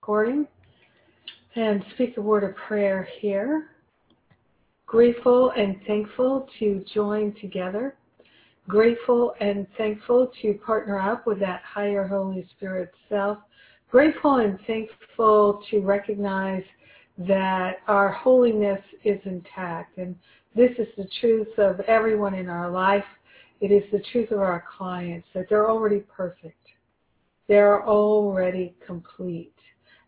recording and speak a word of prayer here. Grateful and thankful to join together. Grateful and thankful to partner up with that higher Holy Spirit self. Grateful and thankful to recognize that our holiness is intact. And this is the truth of everyone in our life. It is the truth of our clients that they're already perfect. They're already complete.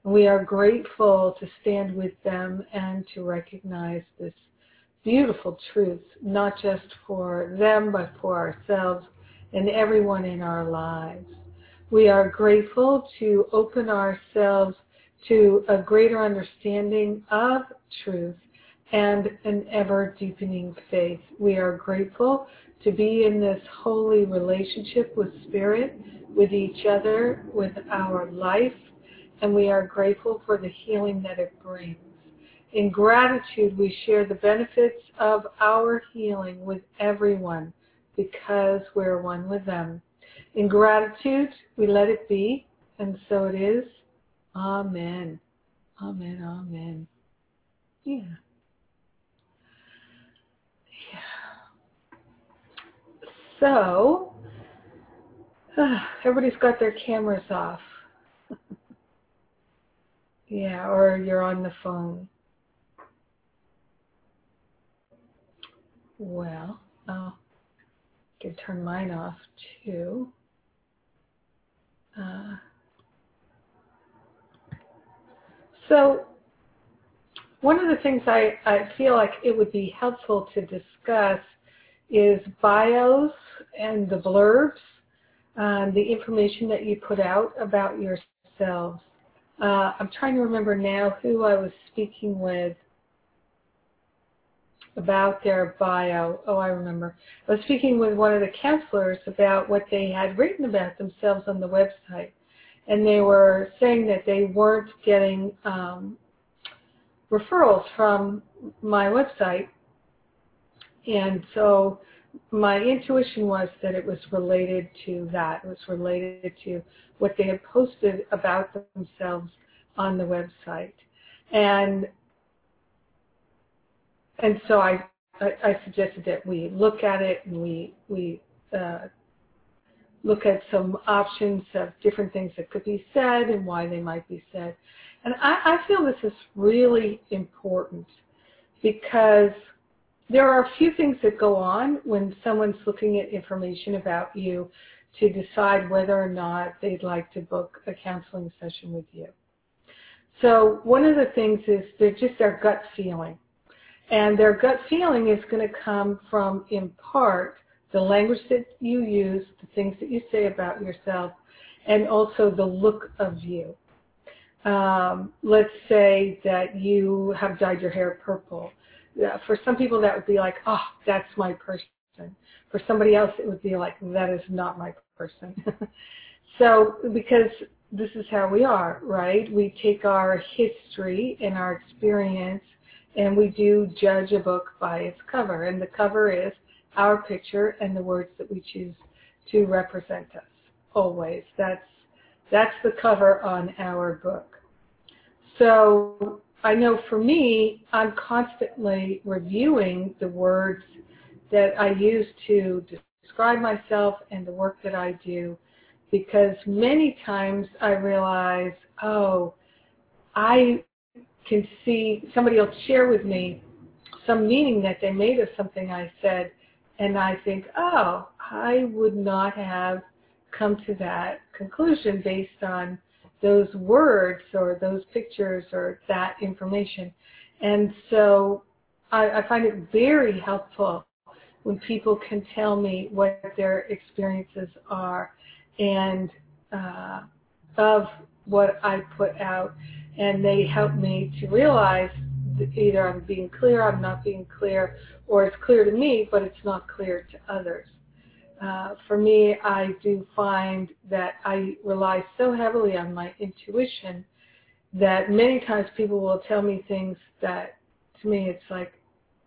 We are grateful to stand with them and to recognize this beautiful truth, not just for them, but for ourselves and everyone in our lives. We are grateful to open ourselves to a greater understanding of truth and an ever deepening faith. We are grateful to be in this holy relationship with Spirit, with each other, with our life, and we are grateful for the healing that it brings. In gratitude, we share the benefits of our healing with everyone because we're one with them. In gratitude, we let it be, and so it is. Amen. Amen. Amen. Yeah. Yeah. So, everybody's got their cameras off. yeah, or you're on the phone. Well, I'll can turn mine off too. Uh, So one of the things I, I feel like it would be helpful to discuss is bios and the blurbs, um, the information that you put out about yourselves. Uh, I'm trying to remember now who I was speaking with about their bio. Oh, I remember. I was speaking with one of the counselors about what they had written about themselves on the website and they were saying that they weren't getting um, referrals from my website. And so my intuition was that it was related to that. It was related to what they had posted about themselves on the website. And and so I, I, I suggested that we look at it and we we uh, look at some options of different things that could be said and why they might be said. And I, I feel this is really important because there are a few things that go on when someone's looking at information about you to decide whether or not they'd like to book a counseling session with you. So one of the things is they're just their gut feeling. And their gut feeling is going to come from, in part, the language that you use, the things that you say about yourself, and also the look of you. Um, let's say that you have dyed your hair purple. For some people, that would be like, oh, that's my person. For somebody else, it would be like, that is not my person. so, because this is how we are, right? We take our history and our experience and we do judge a book by its cover. And the cover is our picture and the words that we choose to represent us. Always. That's that's the cover on our book. So I know for me, I'm constantly reviewing the words that I use to describe myself and the work that I do because many times I realize, oh, I can see somebody will share with me some meaning that they made of something I said and I think, oh, I would not have come to that conclusion based on those words or those pictures or that information. And so I, I find it very helpful when people can tell me what their experiences are and uh, of what I put out, and they help me to realize either I'm being clear, I'm not being clear, or it's clear to me, but it's not clear to others. Uh, for me, I do find that I rely so heavily on my intuition that many times people will tell me things that to me it's like,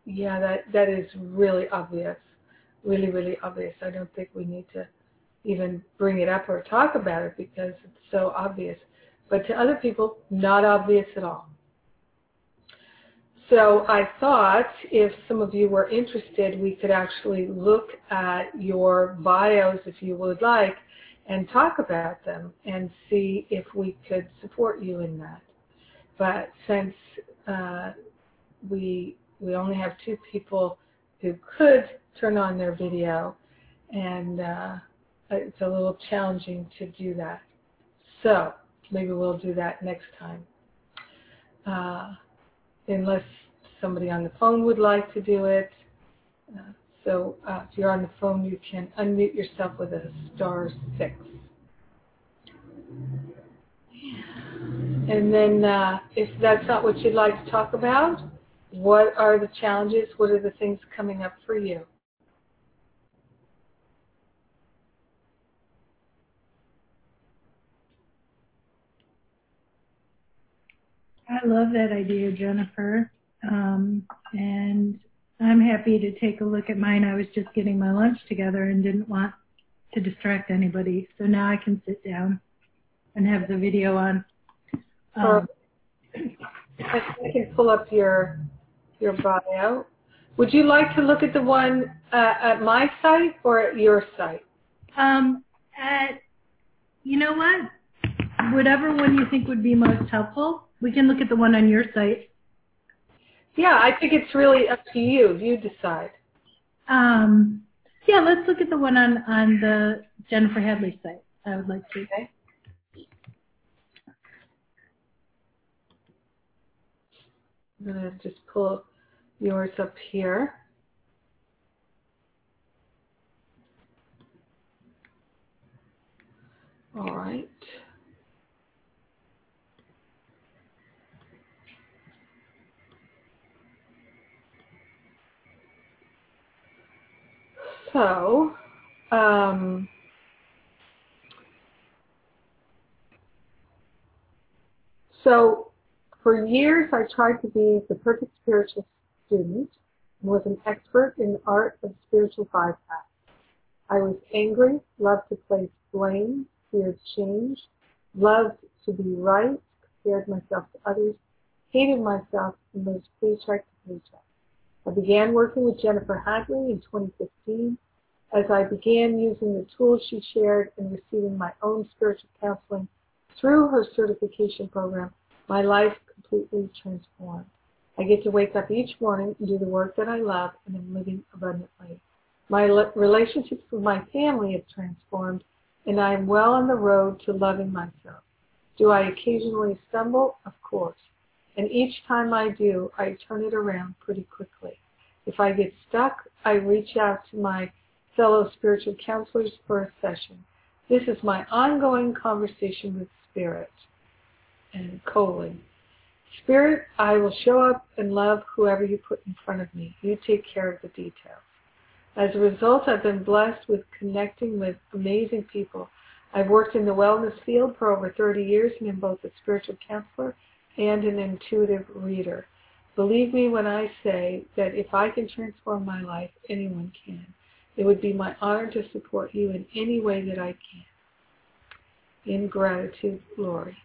yeah, that, that is really obvious, really, really obvious. I don't think we need to even bring it up or talk about it because it's so obvious. but to other people, not obvious at all. So I thought if some of you were interested, we could actually look at your bios, if you would like, and talk about them and see if we could support you in that. But since uh, we we only have two people who could turn on their video, and uh, it's a little challenging to do that. So maybe we'll do that next time. Uh, unless somebody on the phone would like to do it. Uh, so uh, if you're on the phone, you can unmute yourself with a star six. And then uh, if that's not what you'd like to talk about, what are the challenges? What are the things coming up for you? I love that idea, Jennifer. Um, and I'm happy to take a look at mine. I was just getting my lunch together and didn't want to distract anybody. So now I can sit down and have the video on. Um, I can pull up your your bio. Would you like to look at the one uh, at my site or at your site? Um, at you know what? Whatever one you think would be most helpful. We can look at the one on your site. Yeah, I think it's really up to you. You decide. Um, yeah, let's look at the one on on the Jennifer Hadley site. I would like to. Okay. I'm going to just pull yours up here. All right. So, um, so for years I tried to be the perfect spiritual student and was an expert in the art of spiritual bypass. I was angry, loved to place blame, feared change, loved to be right, compared myself to others, hated myself, and was paycheck to paycheck. I began working with Jennifer Hadley in 2015 as I began using the tools she shared and receiving my own spiritual counseling through her certification program, my life completely transformed. I get to wake up each morning and do the work that I love and am living abundantly. My relationships with my family have transformed and I am well on the road to loving myself. Do I occasionally stumble? Of course. And each time I do, I turn it around pretty quickly. If I get stuck, I reach out to my fellow spiritual counselors for a session. This is my ongoing conversation with Spirit. And colon. Spirit, I will show up and love whoever you put in front of me. You take care of the details. As a result, I've been blessed with connecting with amazing people. I've worked in the wellness field for over 30 years and am both a spiritual counselor and an intuitive reader. Believe me when I say that if I can transform my life, anyone can. It would be my honor to support you in any way that I can. In gratitude, Lori.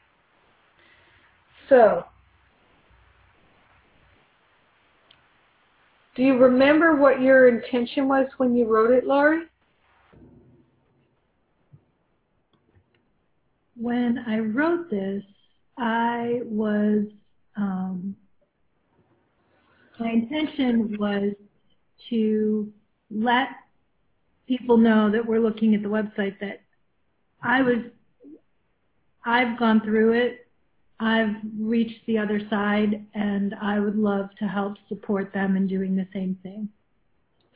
So, do you remember what your intention was when you wrote it, Lori? When I wrote this, I was, um, my intention was to let people know that we're looking at the website that I was, I've gone through it. I've reached the other side and I would love to help support them in doing the same thing.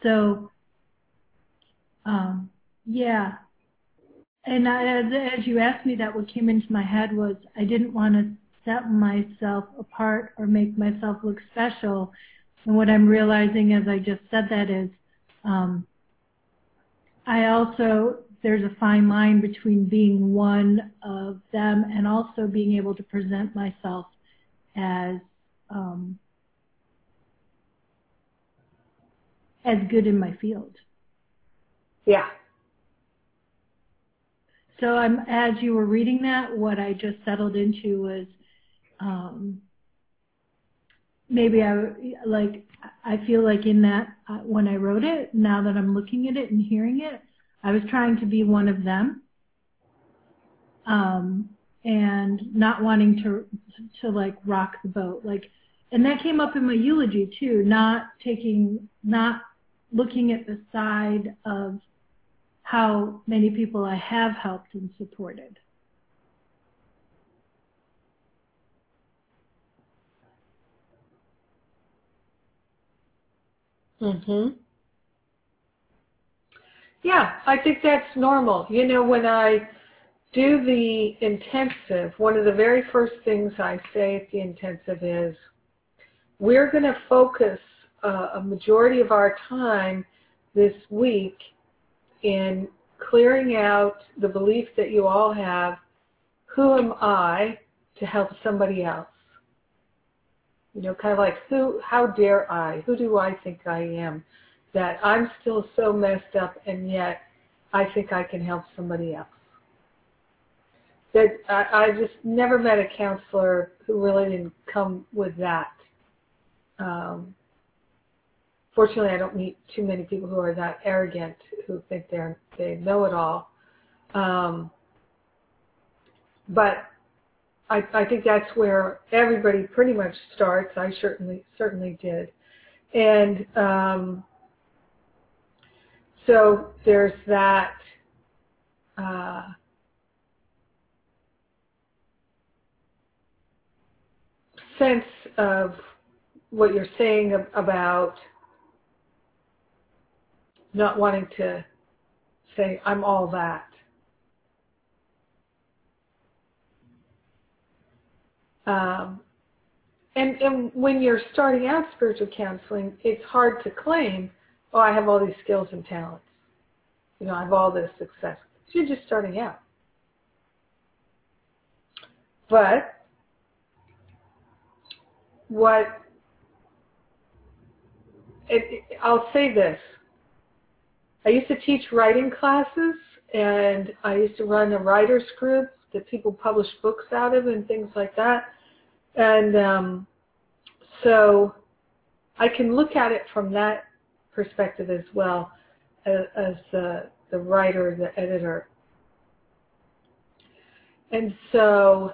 So, um, yeah. And I, as, as you asked me that, what came into my head was I didn't want to set myself apart or make myself look special. And what I'm realizing as I just said that is, um, I also, there's a fine line between being one of them and also being able to present myself as um, as good in my field. Yeah. so I'm as you were reading that, what I just settled into was um, maybe I like I feel like in that uh, when I wrote it, now that I'm looking at it and hearing it, I was trying to be one of them, um, and not wanting to to like rock the boat, like, and that came up in my eulogy too, not taking, not looking at the side of how many people I have helped and supported. Mhm. Yeah, I think that's normal. You know, when I do the intensive, one of the very first things I say at the intensive is we're going to focus uh, a majority of our time this week in clearing out the belief that you all have who am I to help somebody else? You know, kind of like who, how dare I? Who do I think I am? That I'm still so messed up and yet I think I can help somebody else. That I, I just never met a counselor who really didn't come with that. Um, fortunately, I don't meet too many people who are that arrogant who think they're they know it all. Um, but I, I think that's where everybody pretty much starts. I certainly certainly did, and um, so there's that. Uh, sense of what you're saying about not wanting to say, I'm all that. Um, and, and when you're starting out spiritual counseling, it's hard to claim, oh, I have all these skills and talents. You know, I have all this success. You're just starting out. But what it, it, I'll say this. I used to teach writing classes and I used to run a writers group that people publish books out of and things like that. And um, so I can look at it from that perspective as well as, as the, the writer, the editor. And so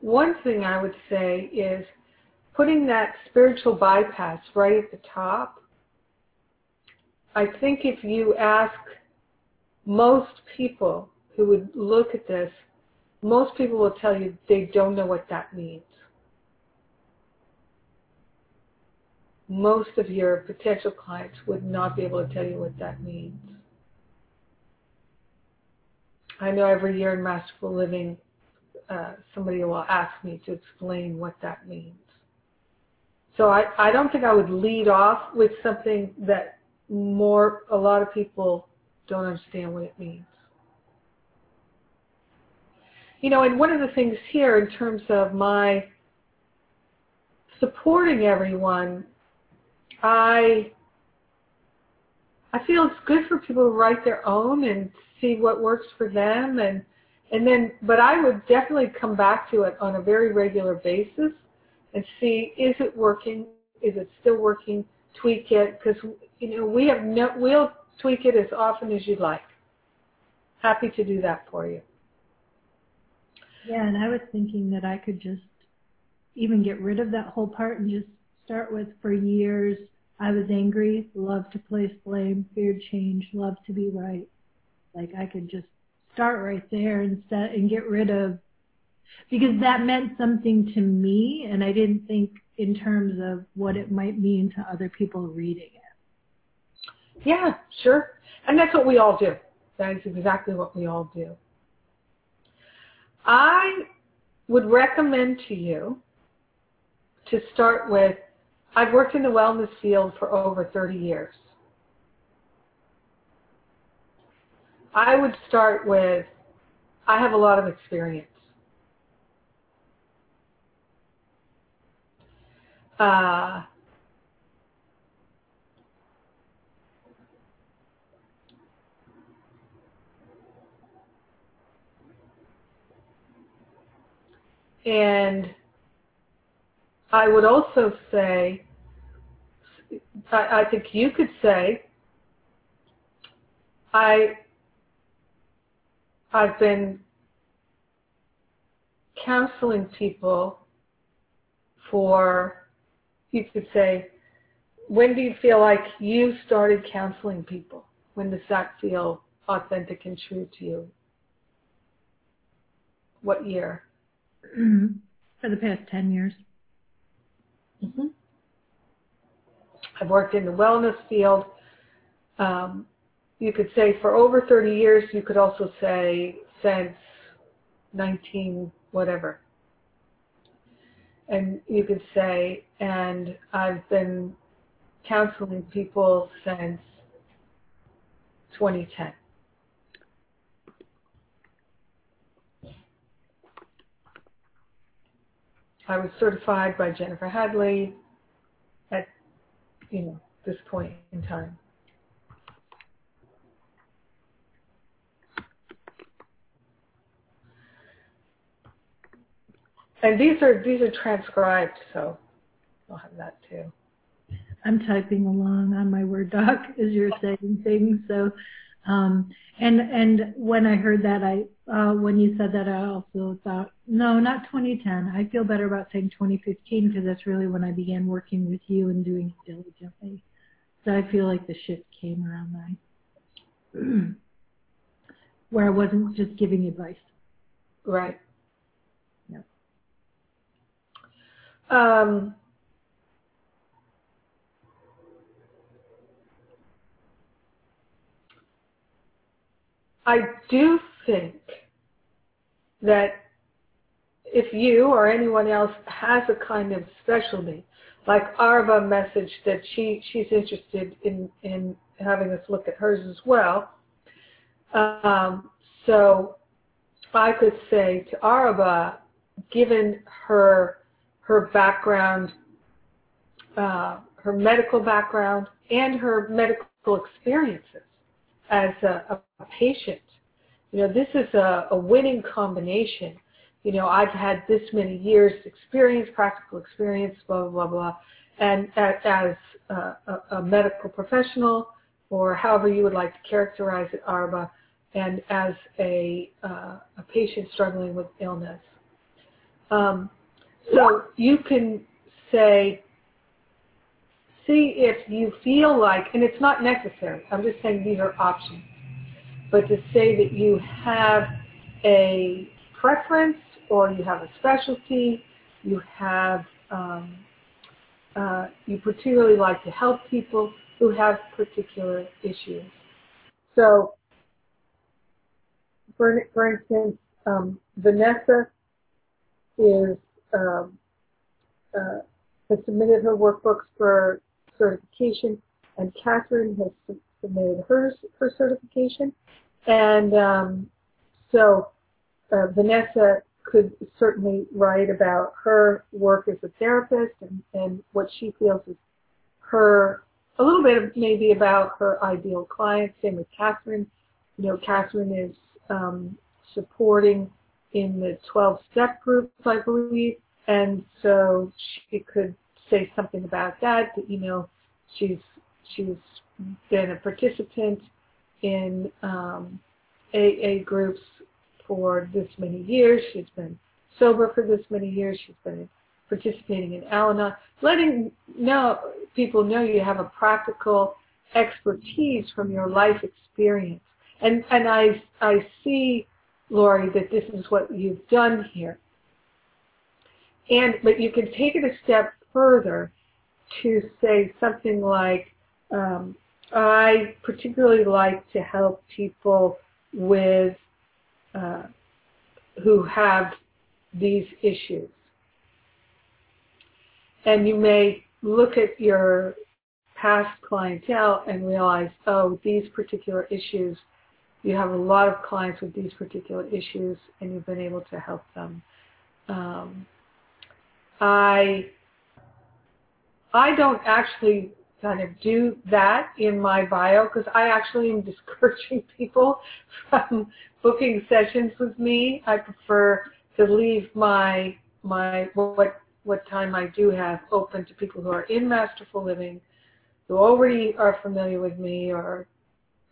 one thing I would say is putting that spiritual bypass right at the top. I think if you ask most people who would look at this, most people will tell you they don't know what that means. Most of your potential clients would not be able to tell you what that means. I know every year in Masterful Living, uh, somebody will ask me to explain what that means. So I, I don't think I would lead off with something that more, a lot of people don't understand what it means. You know, and one of the things here in terms of my supporting everyone, I I feel it's good for people to write their own and see what works for them and and then but I would definitely come back to it on a very regular basis and see is it working? Is it still working? Tweak it because you know we have no. We'll tweak it as often as you'd like. Happy to do that for you. Yeah, and I was thinking that I could just even get rid of that whole part and just start with for years. I was angry, loved to place blame, feared change, loved to be right. Like I could just start right there and set and get rid of because that meant something to me and I didn't think in terms of what it might mean to other people reading it. Yeah, sure. And that's what we all do. That is exactly what we all do. I would recommend to you to start with I've worked in the wellness field for over 30 years. I would start with I have a lot of experience. uh, and I would also say, I, think you could say, I, I've been counseling people for, you could say, when do you feel like you started counseling people? When does that feel authentic and true to you? What year? For the past 10 years. Mm-hmm. I've worked in the wellness field. Um, you could say for over 30 years. You could also say since 19 whatever. And you could say, and I've been counseling people since 2010. I was certified by Jennifer Hadley at, you know, this point in time. And these are these are transcribed, so I'll have that too. I'm typing along on my Word doc as you're saying things. So, um, and and when I heard that, I uh, when you said that, I also thought, no, not 2010. I feel better about saying 2015 because that's really when I began working with you and doing it diligently. So I feel like the shift came around then, where I wasn't just giving advice. Right. Yep. Um, I do think that if you or anyone else has a kind of specialty, like Arva message that she, she's interested in, in having us look at hers as well. Um, so I could say to Arva, given her her background, uh, her medical background, and her medical experiences as a, a patient, you know, this is a, a winning combination. You know, I've had this many years experience, practical experience, blah, blah, blah, blah. And as a, a medical professional, or however you would like to characterize it, Arba, and as a, uh, a patient struggling with illness. Um, so you can say, see if you feel like, and it's not necessary, I'm just saying these are options but to say that you have a preference or you have a specialty, you have um, uh, you particularly like to help people who have particular issues. So, for, for instance, um, Vanessa is um, uh, has submitted her workbooks for certification, and Catherine has submitted her her certification. And um, so uh, Vanessa could certainly write about her work as a therapist and, and what she feels is her, a little bit maybe about her ideal client. Same with Catherine. You know, Catherine is um, supporting in the 12-step groups, I believe, and so she could say something about that. That you know, she's she's been a participant in um, AA groups for this many years. She's been sober for this many years. She's been participating in Al-Anon, letting know people know you have a practical expertise from your life experience. And and I I see, Lori, that this is what you've done here. And but you can take it a step further to say something like, um, I particularly like to help people with uh, who have these issues. And you may look at your past clientele and realize, oh, these particular issues, you have a lot of clients with these particular issues and you've been able to help them. Um, I I don't actually kind of do that in my bio because I actually am discouraging people from booking sessions with me. I prefer to leave my my what what time I do have open to people who are in masterful living, who already are familiar with me, or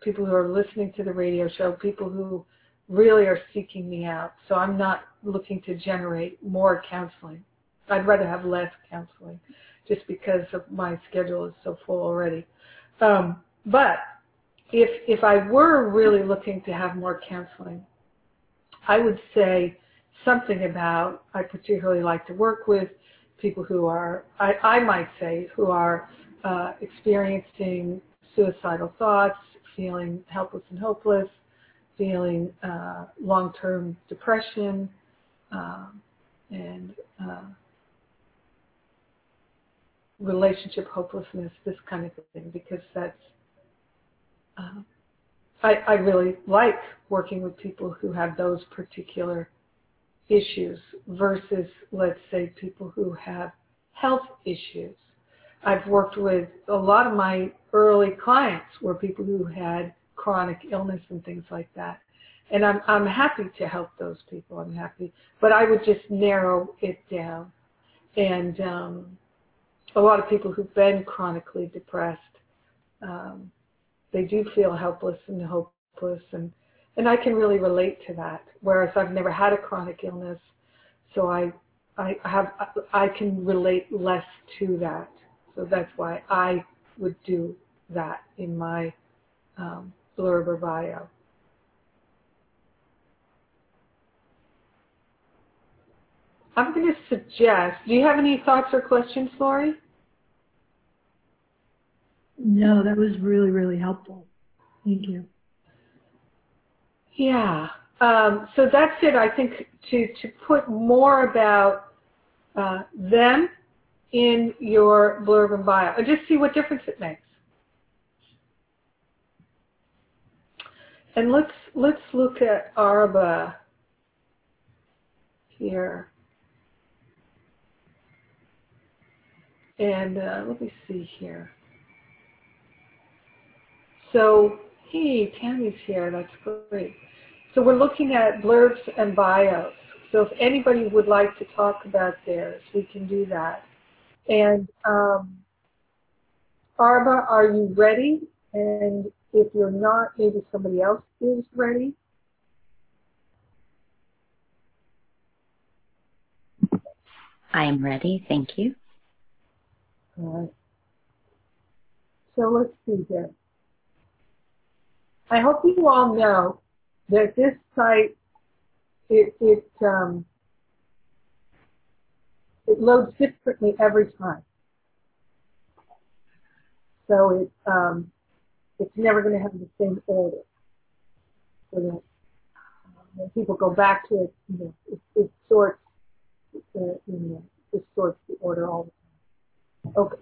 people who are listening to the radio show, people who really are seeking me out. So I'm not looking to generate more counseling. I'd rather have less counseling just because of my schedule is so full already. Um, but if if I were really looking to have more counseling, I would say something about I particularly like to work with people who are I, I might say who are uh, experiencing suicidal thoughts, feeling helpless and hopeless, feeling uh, long-term depression, um, and uh, relationship hopelessness, this kind of thing, because that's uh, I, I really like working with people who have those particular issues versus, let's say, people who have health issues. I've worked with a lot of my early clients were people who had chronic illness and things like that. And I'm I'm happy to help those people. I'm happy, but I would just narrow it down. And um, a lot of people who've been chronically depressed, um, they do feel helpless and hopeless, and and I can really relate to that. Whereas I've never had a chronic illness, so I I have I can relate less to that. So that's why I would do that in my um, blurb or bio. I'm going to suggest, do you have any thoughts or questions, Lori? No, that was really, really helpful. Thank you. Yeah. Um, so that's it. I think to, to put more about uh, them in your blurb and bio and just see what difference it makes. And let's let's look at Arba here. And uh, let me see here. So, hey, Tammy's here. That's great. So we're looking at blurbs and bios. So if anybody would like to talk about theirs, we can do that. And um, Arba, are you ready? And if you're not, maybe somebody else is ready. I am ready. Thank you. All right. So let's see here. I hope you all know that this site, it, it, um, it loads differently every time. So it, um, it's never going to have the same order. So that uh, when people go back to it, you know, it, it sorts, uh, you know, it sorts the order all the time. Okay.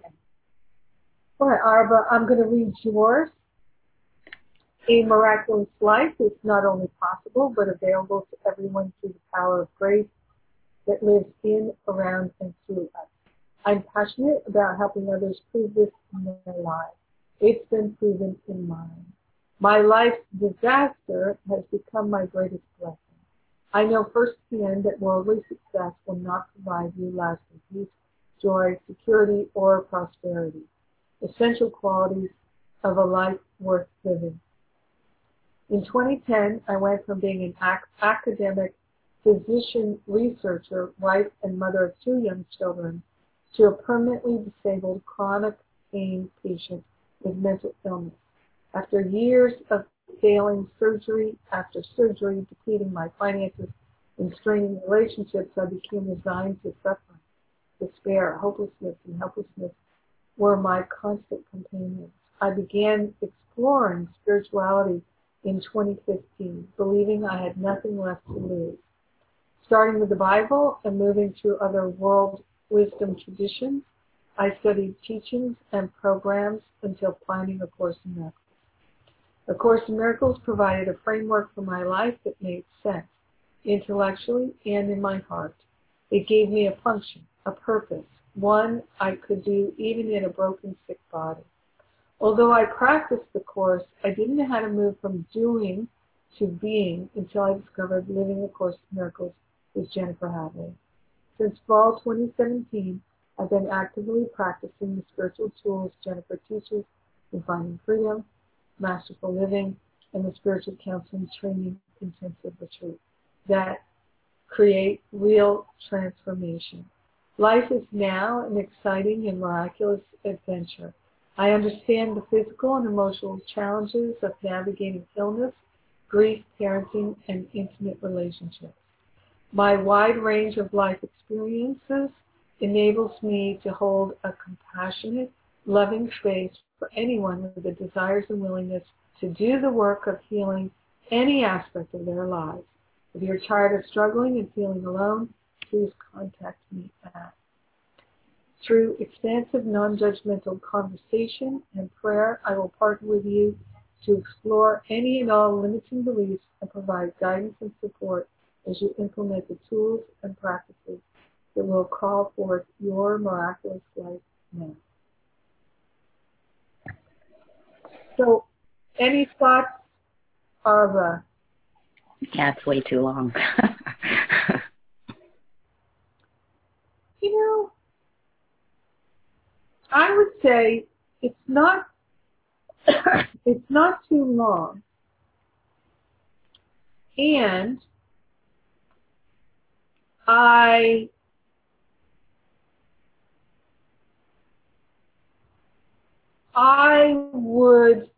All right, Arba, I'm going to read yours. A miraculous life is not only possible, but available to everyone through the power of grace that lives in, around, and through us. I'm passionate about helping others prove this in their lives. It's been proven in mine. My life's disaster has become my greatest blessing. I know firsthand that worldly success will not provide you lasting peace, joy, security, or prosperity, essential qualities of a life worth living. In 2010, I went from being an ac- academic physician researcher, wife and mother of two young children, to a permanently disabled chronic pain patient with mental illness. After years of failing surgery after surgery, depleting my finances, and straining relationships, I became resigned to suffering. Despair, hopelessness, and helplessness were my constant companions. I began exploring spirituality in 2015, believing I had nothing left to lose. Starting with the Bible and moving through other world wisdom traditions, I studied teachings and programs until finding A Course in Miracles. A Course in Miracles provided a framework for my life that made sense, intellectually and in my heart. It gave me a function, a purpose, one I could do even in a broken, sick body. Although I practiced the Course, I didn't know how to move from doing to being until I discovered Living the Course in Miracles with Jennifer Hadley. Since fall 2017, I've been actively practicing the spiritual tools Jennifer teaches in Finding Freedom, Masterful Living, and the Spiritual Counseling Training Intensive Retreat that create real transformation. Life is now an exciting and miraculous adventure. I understand the physical and emotional challenges of navigating illness, grief, parenting, and intimate relationships. My wide range of life experiences enables me to hold a compassionate, loving space for anyone with the desires and willingness to do the work of healing any aspect of their lives. If you're tired of struggling and feeling alone, please contact me at through expansive, non-judgmental conversation and prayer, I will partner with you to explore any and all limiting beliefs and provide guidance and support as you implement the tools and practices that will call forth your miraculous life now. So, any thoughts, Arva? Yeah, it's way too long. you know, I would say it's not it's not too long. And I I would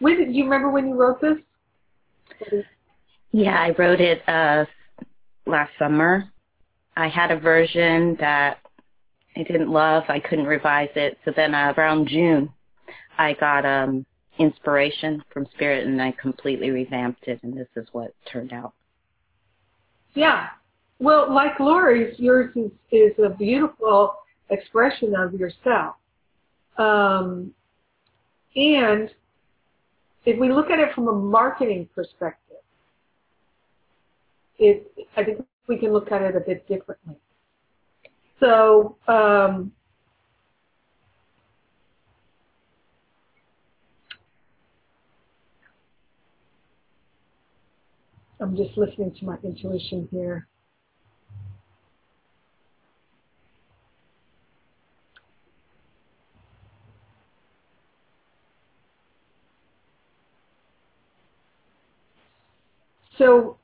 when did you remember when you wrote this? Yeah, I wrote it uh last summer. I had a version that I didn't love. I couldn't revise it. So then uh, around June, I got um, inspiration from Spirit and I completely revamped it, and this is what turned out. Yeah. Well, like Lori's, yours is, is a beautiful expression of yourself. Um, and if we look at it from a marketing perspective, it, I think we can look at it a bit differently. So um, I'm just listening to my intuition here. So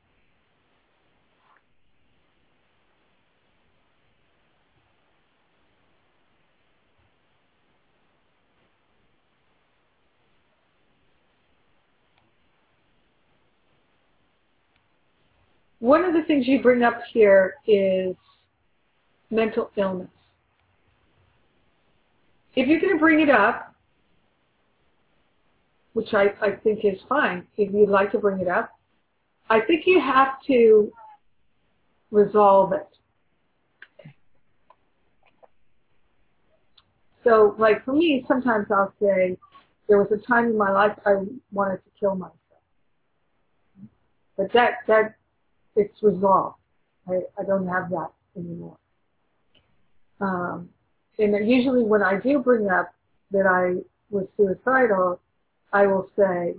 one of the things you bring up here is mental illness. If you're going to bring it up, which I, I think is fine, if you'd like to bring it up, I think you have to resolve it. So, like for me, sometimes I'll say, there was a time in my life I wanted to kill myself. But that, that it's resolved. I, I don't have that anymore. Um, and usually when I do bring up that I was suicidal, I will say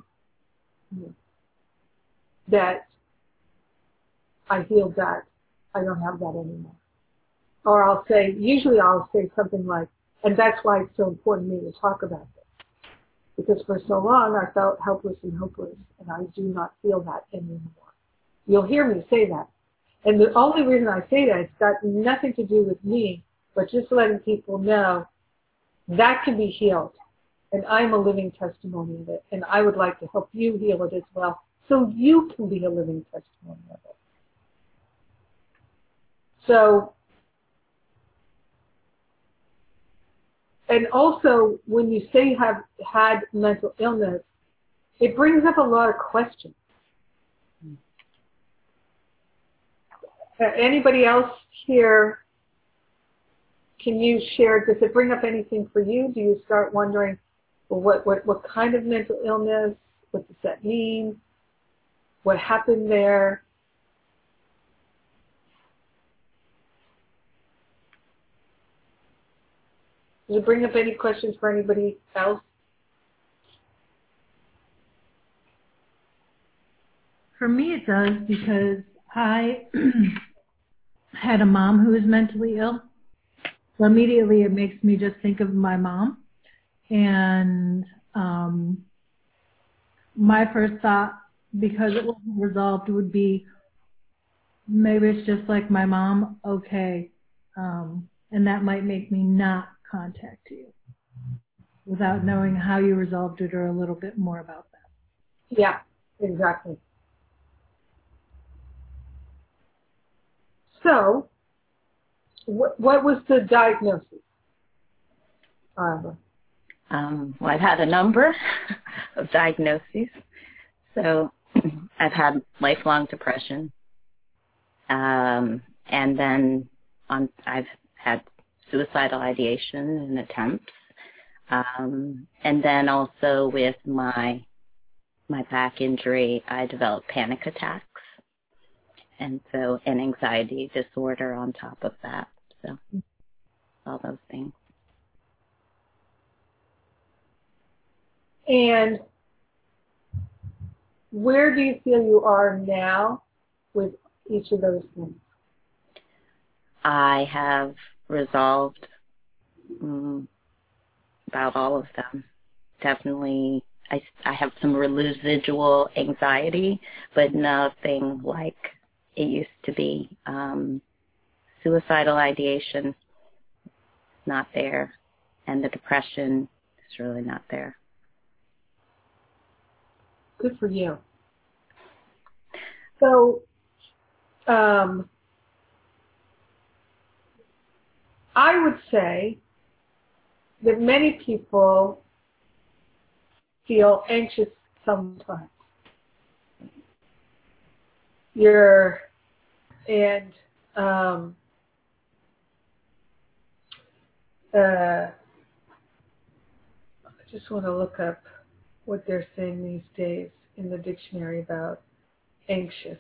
that I healed that. I don't have that anymore. Or I'll say, usually I'll say something like, and that's why it's so important to me to talk about this. Because for so long I felt helpless and hopeless, and I do not feel that anymore. You'll hear me say that. And the only reason I say that, it's got nothing to do with me, but just letting people know that can be healed. And I'm a living testimony of it. And I would like to help you heal it as well, so you can be a living testimony of it. So, and also when you say you have had mental illness, it brings up a lot of questions. Uh, anybody else here, can you share, does it bring up anything for you? Do you start wondering, what, what, what kind of mental illness? What does that mean? What happened there? Does it bring up any questions for anybody else? For me, it does because I had a mom who was mentally ill. So immediately it makes me just think of my mom. And um, my first thought, because it wasn't resolved, would be maybe it's just like my mom, okay. Um, and that might make me not contact you without knowing how you resolved it or a little bit more about that. Yeah, exactly. So, what, what was the diagnosis? Um, um, well, I've had a number of diagnoses. So, I've had lifelong depression, um, and then on, I've had suicidal ideation and attempts, um, and then also with my my back injury, I developed panic attacks and so an anxiety disorder on top of that. So all those things. And where do you feel you are now with each of those things? I have resolved um, about all of them. Definitely, I, I have some residual anxiety, but nothing like it used to be. Um, suicidal ideation, not there. And the depression is really not there. Good for you. So, um, I would say that many people feel anxious sometimes. You're and um, uh, I just want to look up what they're saying these days in the dictionary about anxious.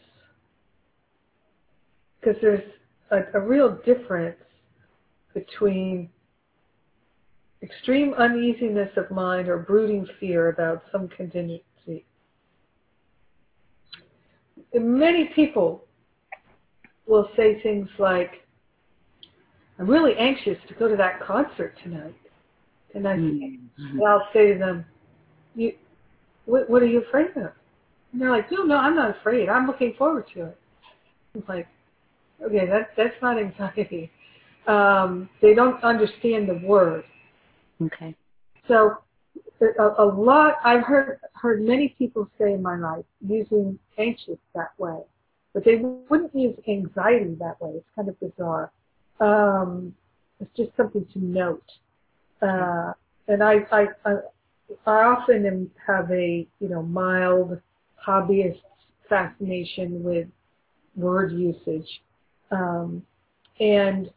Because there's a, a real difference between extreme uneasiness of mind or brooding fear about some contingency. Many people will say things like, I'm really anxious to go to that concert tonight. And I, mm-hmm. I'll say to them, you, what, what are you afraid of? And they're like, no, no, I'm not afraid. I'm looking forward to it. I'm like, okay, that, that's not anxiety. Um, they don't understand the word. Okay. So a, a lot, I've heard, heard many people say in my life using anxious that way but they wouldn't use anxiety that way. It's kind of bizarre. Um, it's just something to note. Uh, and I, I, I, I often am, have a, you know, mild hobbyist fascination with word usage. Um, and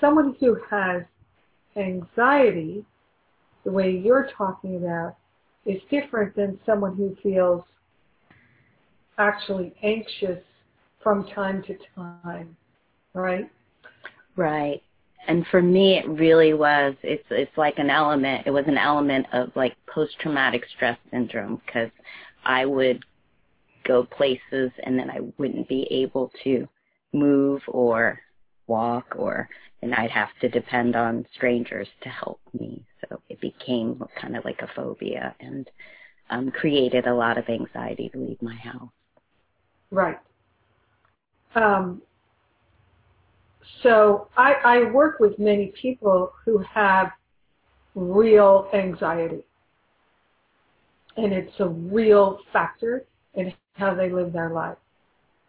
someone who has anxiety, the way you're talking about, is different than someone who feels actually anxious from time to time, right? Right. And for me, it really was. It's it's like an element. It was an element of like post traumatic stress syndrome because I would go places and then I wouldn't be able to move or walk or and I'd have to depend on strangers to help me. So it became kind of like a phobia and um, created a lot of anxiety to leave my house. Right. Um, so I, I work with many people who have real anxiety. And it's a real factor in how they live their life.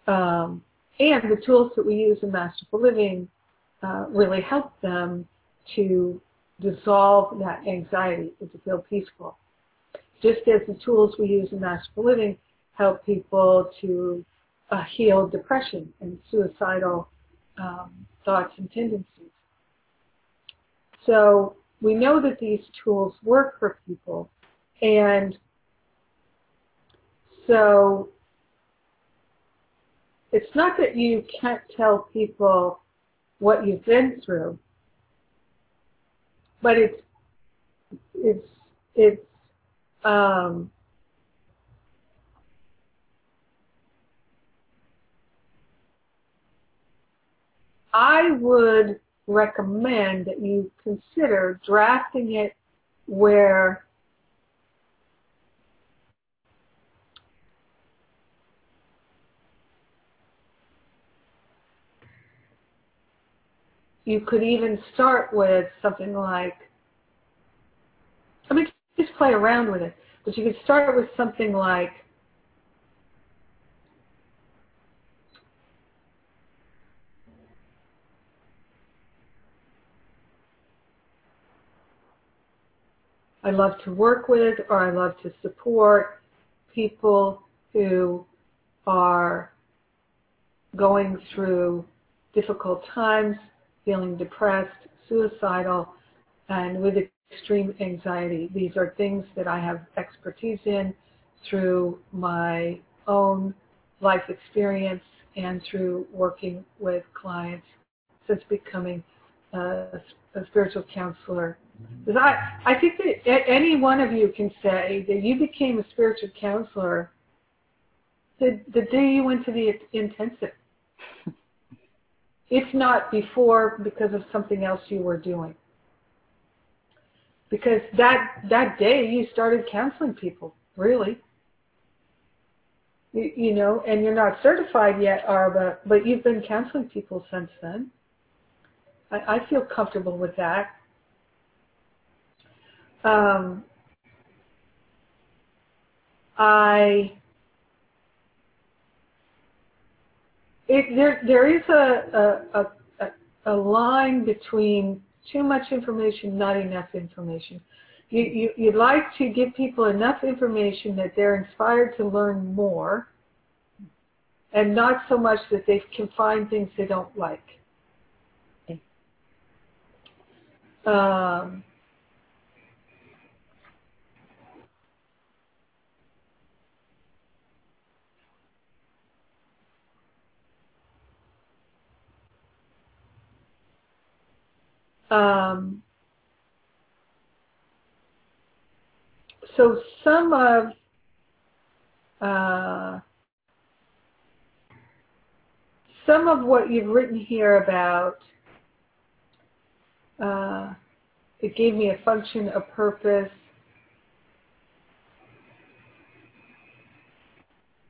Um, and the tools that we use in Masterful Living uh, really help them to dissolve that anxiety and to feel peaceful. Just as the tools we use in Masterful Living help people to uh, heal depression and suicidal um, thoughts and tendencies. So we know that these tools work for people and so it's not that you can't tell people what you've been through. But it's it's it's um, I would recommend that you consider drafting it where you could even start with something like, I mean, just play around with it, but you could start with something like, I love to work with or I love to support people who are going through difficult times feeling depressed, suicidal, and with extreme anxiety. These are things that I have expertise in through my own life experience and through working with clients since becoming a, a spiritual counselor. Mm-hmm. Because I, I think that any one of you can say that you became a spiritual counselor the, the day you went to the intensive. If not before because of something else you were doing. Because that that day you started counseling people, really. You, you know, and you're not certified yet, Arba, but you've been counseling people since then. I, I feel comfortable with that. Um, I it, there there is a, a, a, a line between too much information, not enough information. You, you, you'd like to give people enough information that they're inspired to learn more, and not so much that they can find things they don't like. Um, Um, so some of uh, some of what you've written here about uh, it gave me a function, a purpose.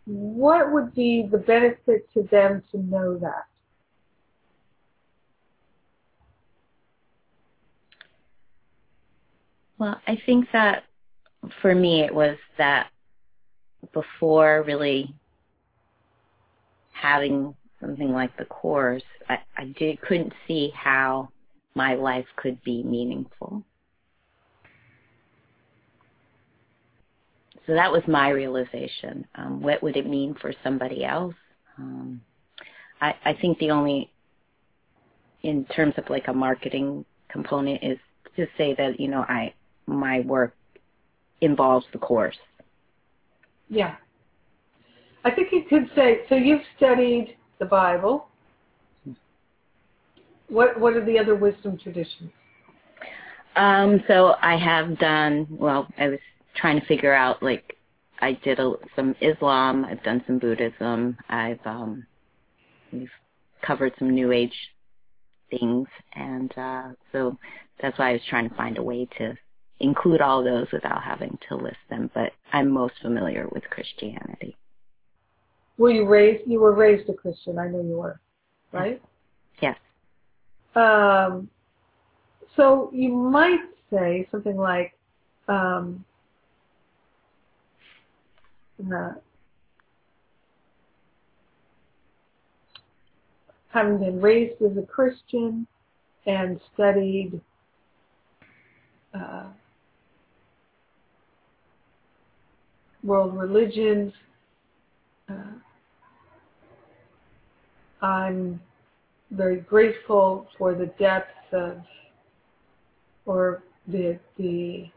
What would be the benefit to them to know that? Well, I think that for me it was that before really having something like the course, I, I did couldn't see how my life could be meaningful. So that was my realization. Um, what would it mean for somebody else? Um, I, I think the only, in terms of like a marketing component, is to say that you know I my work involves the course. Yeah. I think you could say so you've studied the Bible. What what are the other wisdom traditions? Um, so I have done well, I was trying to figure out like I did a, some Islam, I've done some Buddhism, I've um we've covered some new age things and uh so that's why I was trying to find a way to include all those without having to list them, but I'm most familiar with Christianity. Were you raised? You were raised a Christian. I know you were, right? Yes. Um, so you might say something like, um, uh, having been raised as a Christian and studied uh, world religions. Uh, I'm very grateful for the depth of, or the the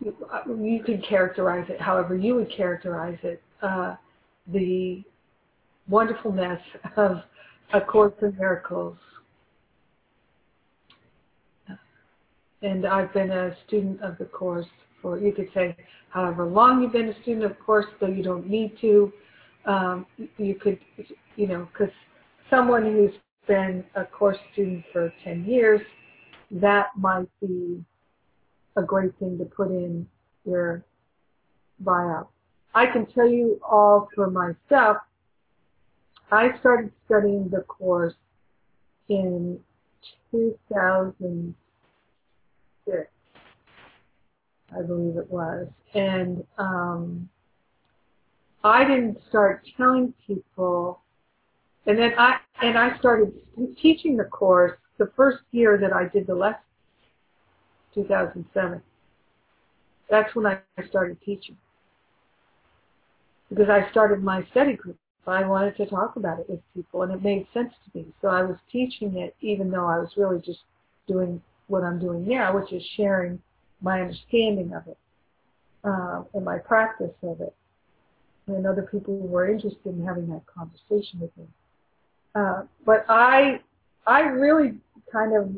you could characterize it however you would characterize it. Uh, the wonderfulness of A Course in Miracles and I've been a student of the course for, you could say however long you've been a student of course, though you don't need to. Um, you could, you know, because someone who's been a course student for 10 years, that might be a great thing to put in your bio. I can tell you all for myself, I started studying the course in 2006, I believe it was. And um, I didn't start telling people, and then I and I started teaching the course the first year that I did the lesson, 2007. That's when I started teaching because I started my study group. I wanted to talk about it with people, and it made sense to me. So I was teaching it, even though I was really just doing what I'm doing now, which is sharing my understanding of it uh, and my practice of it. And other people were interested in having that conversation with me. Uh, but I, I really kind of,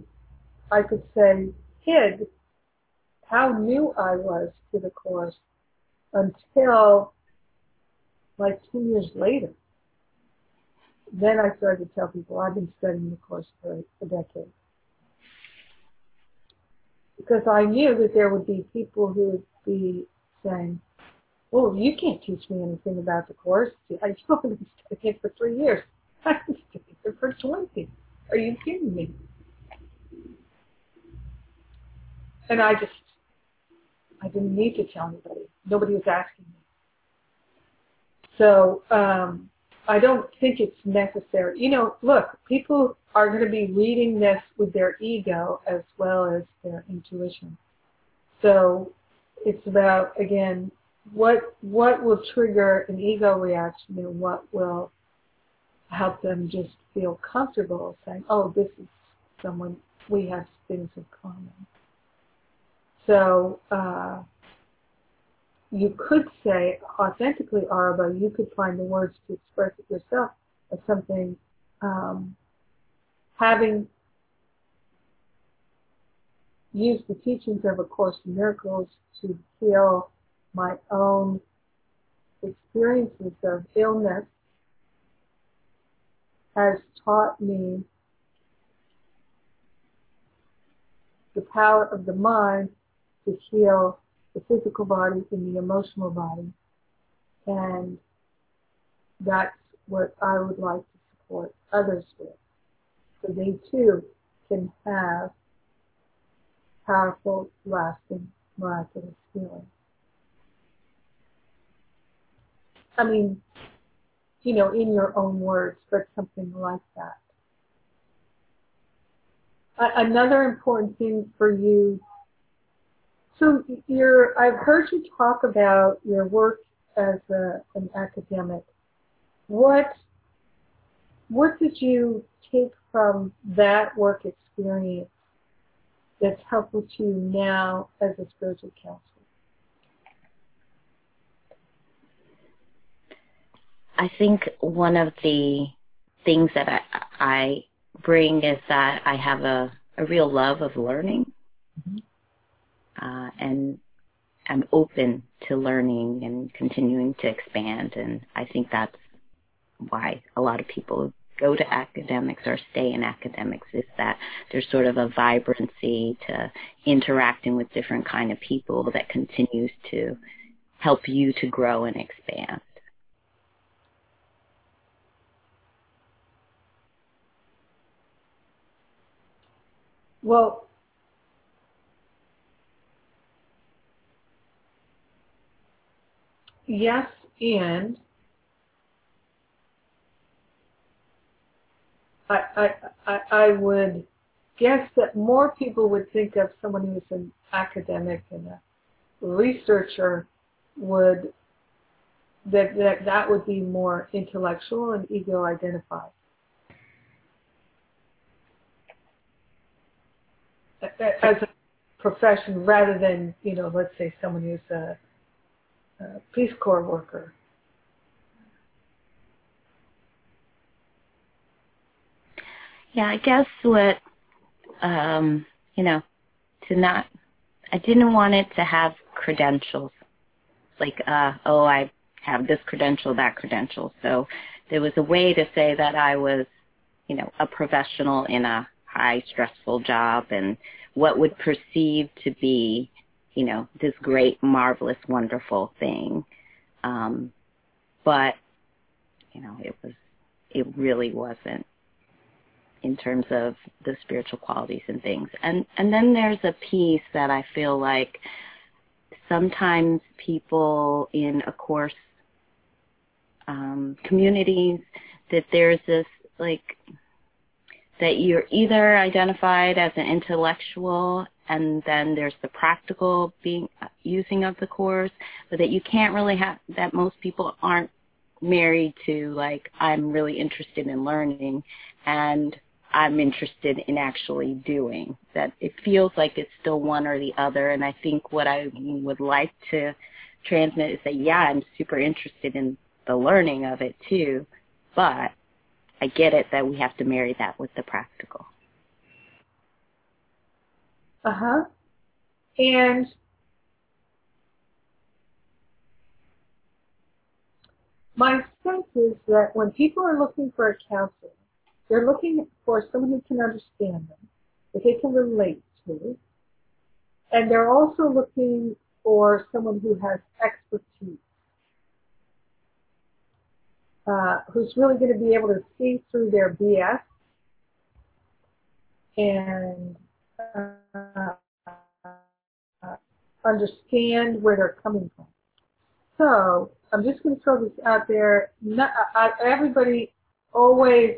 I could say, hid how new I was to the course until like two years later. Then I started to tell people I've been studying the course for a decade. Because I knew that there would be people who would be saying, well, you can't teach me anything about the course. I've only been studying it for three years. I've been studying it for 20. Are you kidding me? And I just, I didn't need to tell anybody. Nobody was asking me. So um, I don't think it's necessary. You know, look, people are going to be reading this with their ego as well as their intuition. So it's about again what what will trigger an ego reaction and what will help them just feel comfortable saying, "Oh, this is someone we have things in common." So uh, you could say authentically, Araba, you could find the words to express it yourself as something um, having used the teachings of A Course in Miracles to heal my own experiences of illness has taught me the power of the mind to heal the physical body and the emotional body. And that's what I would like to support others with. So they too can have powerful, lasting, miraculous healing. I mean, you know, in your own words, but something like that. Another important thing for you so you're, I've heard you talk about your work as a, an academic. What what did you take from that work experience that's helpful to you now as a spiritual counselor? I think one of the things that I, I bring is that I have a, a real love of learning. Mm-hmm uh, and I'm open to learning and continuing to expand. And I think that's why a lot of people go to academics or stay in academics is that there's sort of a vibrancy to interacting with different kind of people that continues to help you to grow and expand. Well, yes, and I, I, I, would guess that more people would think of someone who's an academic and a researcher would that that, that would be more intellectual and ego identified. As a profession rather than, you know, let's say someone who's a uh, Peace Corps worker. Yeah, I guess what, um, you know, to not, I didn't want it to have credentials. Like, uh, oh, I have this credential, that credential. So there was a way to say that I was, you know, a professional in a high stressful job and what would perceive to be, you know, this great, marvelous, wonderful thing. Um, but, you know, it was, it really wasn't in terms of the spiritual qualities and things. And and then there's a piece that I feel like sometimes people in a course um, communities that there's this like that you're either identified as an intellectual and then there's the practical being using of the course, but that you can't really have that most people aren't married to like I'm really interested in learning and I'm interested in actually doing. That it feels like it's still one or the other. And I think what I would like to transmit is that, yeah, I'm super interested in the learning of it too, but I get it that we have to marry that with the practical. Uh huh. And my sense is that when people are looking for a counselor, they're looking for someone who can understand them, that they can relate to, and they're also looking for someone who has expertise, uh, who's really going to be able to see through their BS and uh, understand where they're coming from. So I'm just going to throw this out there. Not, uh, everybody always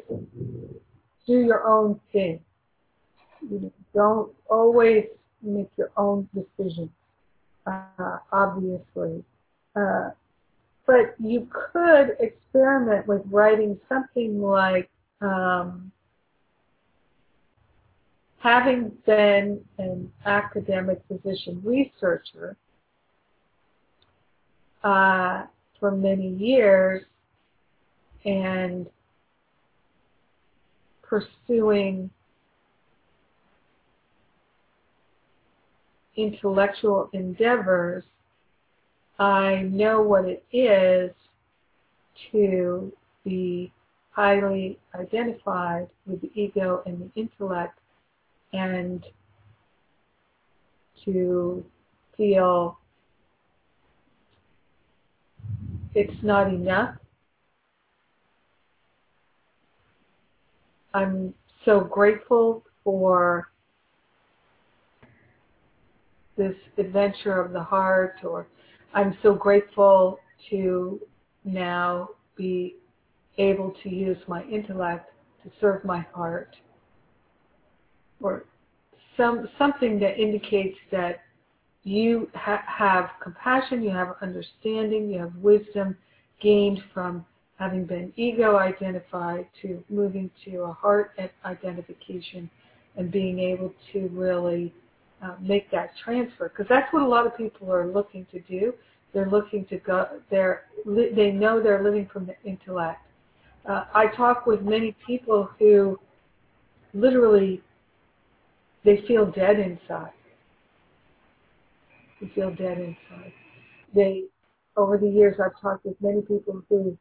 do your own thing. You don't always make your own decisions, uh, obviously. Uh, but you could experiment with writing something like um, having been an academic physician researcher uh, for many years and pursuing intellectual endeavors, I know what it is to be highly identified with the ego and the intellect and to feel it's not enough I'm so grateful for this adventure of the heart, or I'm so grateful to now be able to use my intellect to serve my heart, or some something that indicates that you ha- have compassion, you have understanding, you have wisdom gained from having been ego identified to moving to a heart identification and being able to really uh, make that transfer. Because that's what a lot of people are looking to do. They're looking to go they're they know they're living from the intellect. Uh, i talk with many people who literally they feel dead inside. They feel dead inside. They over the years i've talked with many people who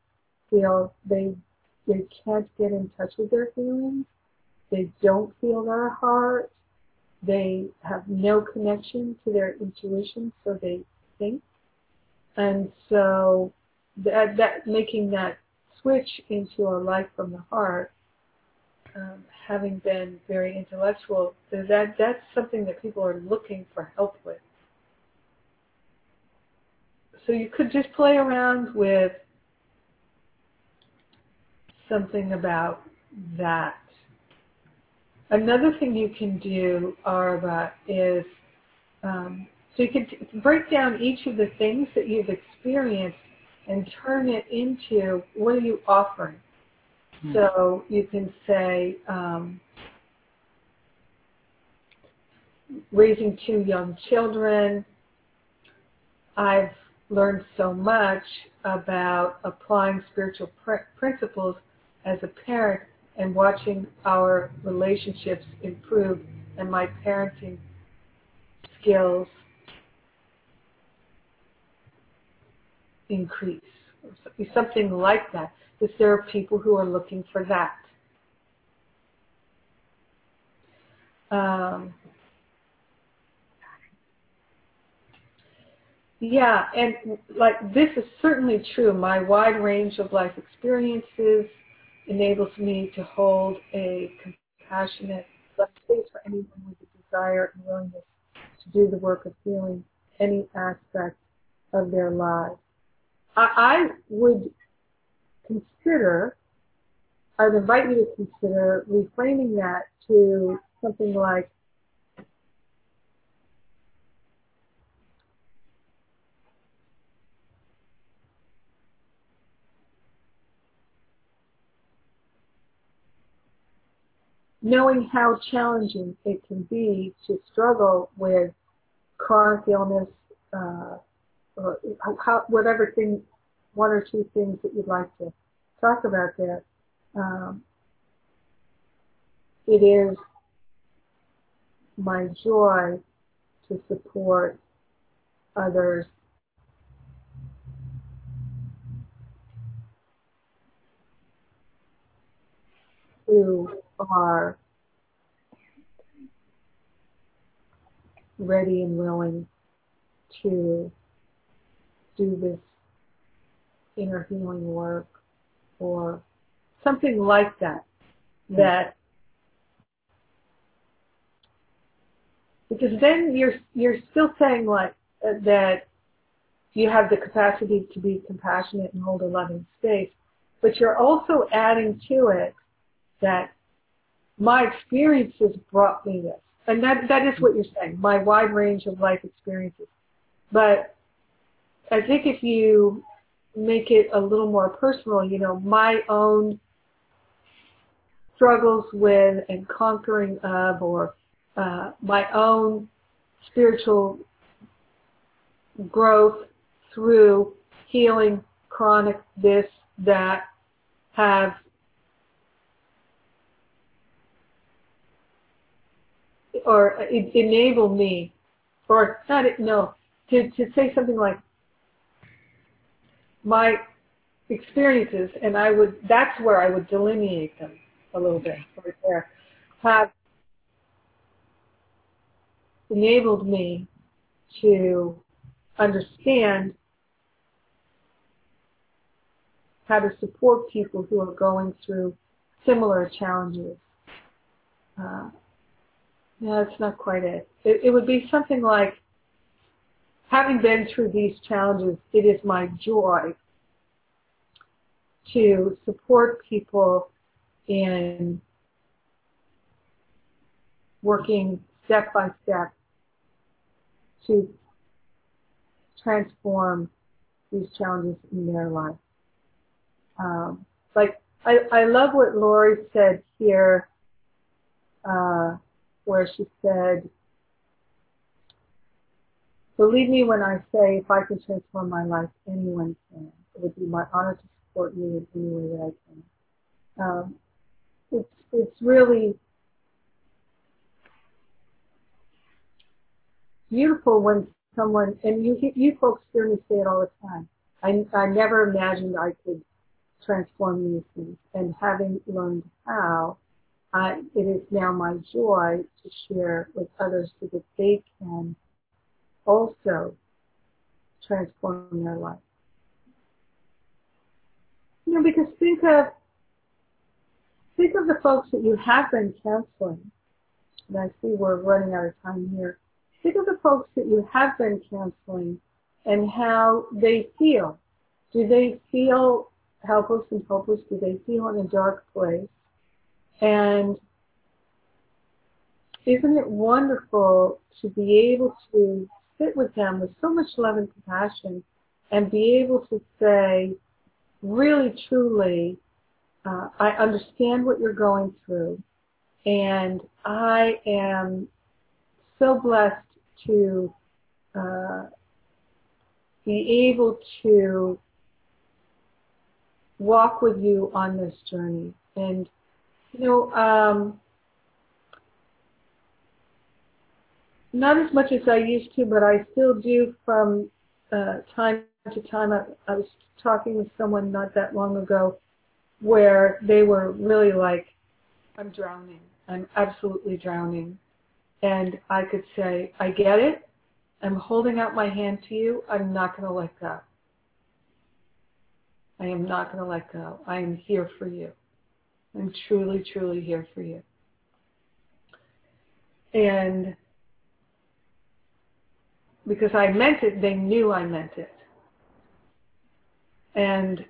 feel they they can't get in touch with their feelings. They don't feel their heart. They have no connection to their intuition, so they think. And so that, that making that switch into a life from the heart, um, having been very intellectual, that that's something that people are looking for help with. So you could just play around with something about that. Another thing you can do, Arba, is um, so you can t- break down each of the things that you've experienced and turn it into what are you offering. Hmm. So you can say um, raising two young children. I've learned so much about applying spiritual pr- principles as a parent and watching our relationships improve and my parenting skills increase, something like that, because there are people who are looking for that. Um, yeah, and like this is certainly true. My wide range of life experiences enables me to hold a compassionate space for anyone with a desire and willingness to do the work of healing any aspect of their lives. I, I would consider, I'd invite you to consider reframing that to something like knowing how challenging it can be to struggle with chronic illness, uh, or whatever thing, one or two things that you'd like to talk about there. Um, it is my joy to support others who are ready and willing to do this inner healing work or something like that that because then you're you're still saying like uh, that you have the capacity to be compassionate and hold a loving space but you're also adding to it that my experiences brought me this. And that, that is what you're saying, my wide range of life experiences. But I think if you make it a little more personal, you know, my own struggles with and conquering of or uh, my own spiritual growth through healing chronic this, that have or it enable me, or not it no, to, to say something like my experiences, and I would that's where I would delineate them a little bit right there, have enabled me to understand how to support people who are going through similar challenges. Uh, no, it's not quite it. it. It would be something like, having been through these challenges, it is my joy to support people in working step by step to transform these challenges in their life. Um, like I, I love what Lori said here. Uh, where she said, Believe me when I say if I can transform my life, anyone can. It would be my honor to support you in any way that I can. Um, it's, it's really beautiful when someone, and you, you folks hear me say it all the time. I, I never imagined I could transform these things. And having learned how, I, it is now my joy to share with others so that they can also transform their life. You know, because think of think of the folks that you have been counseling. And I see we're running out of time here. Think of the folks that you have been counseling and how they feel. Do they feel helpless and hopeless? Do they feel in a dark place? And isn't it wonderful to be able to sit with them with so much love and compassion and be able to say, really, truly, uh, I understand what you're going through, and I am so blessed to uh, be able to walk with you on this journey. And you know, um, not as much as I used to, but I still do from uh, time to time. I, I was talking with someone not that long ago where they were really like, I'm drowning. I'm absolutely drowning. And I could say, I get it. I'm holding out my hand to you. I'm not going to let go. I am not going to let go. I am here for you. I'm truly, truly here for you. And because I meant it, they knew I meant it. And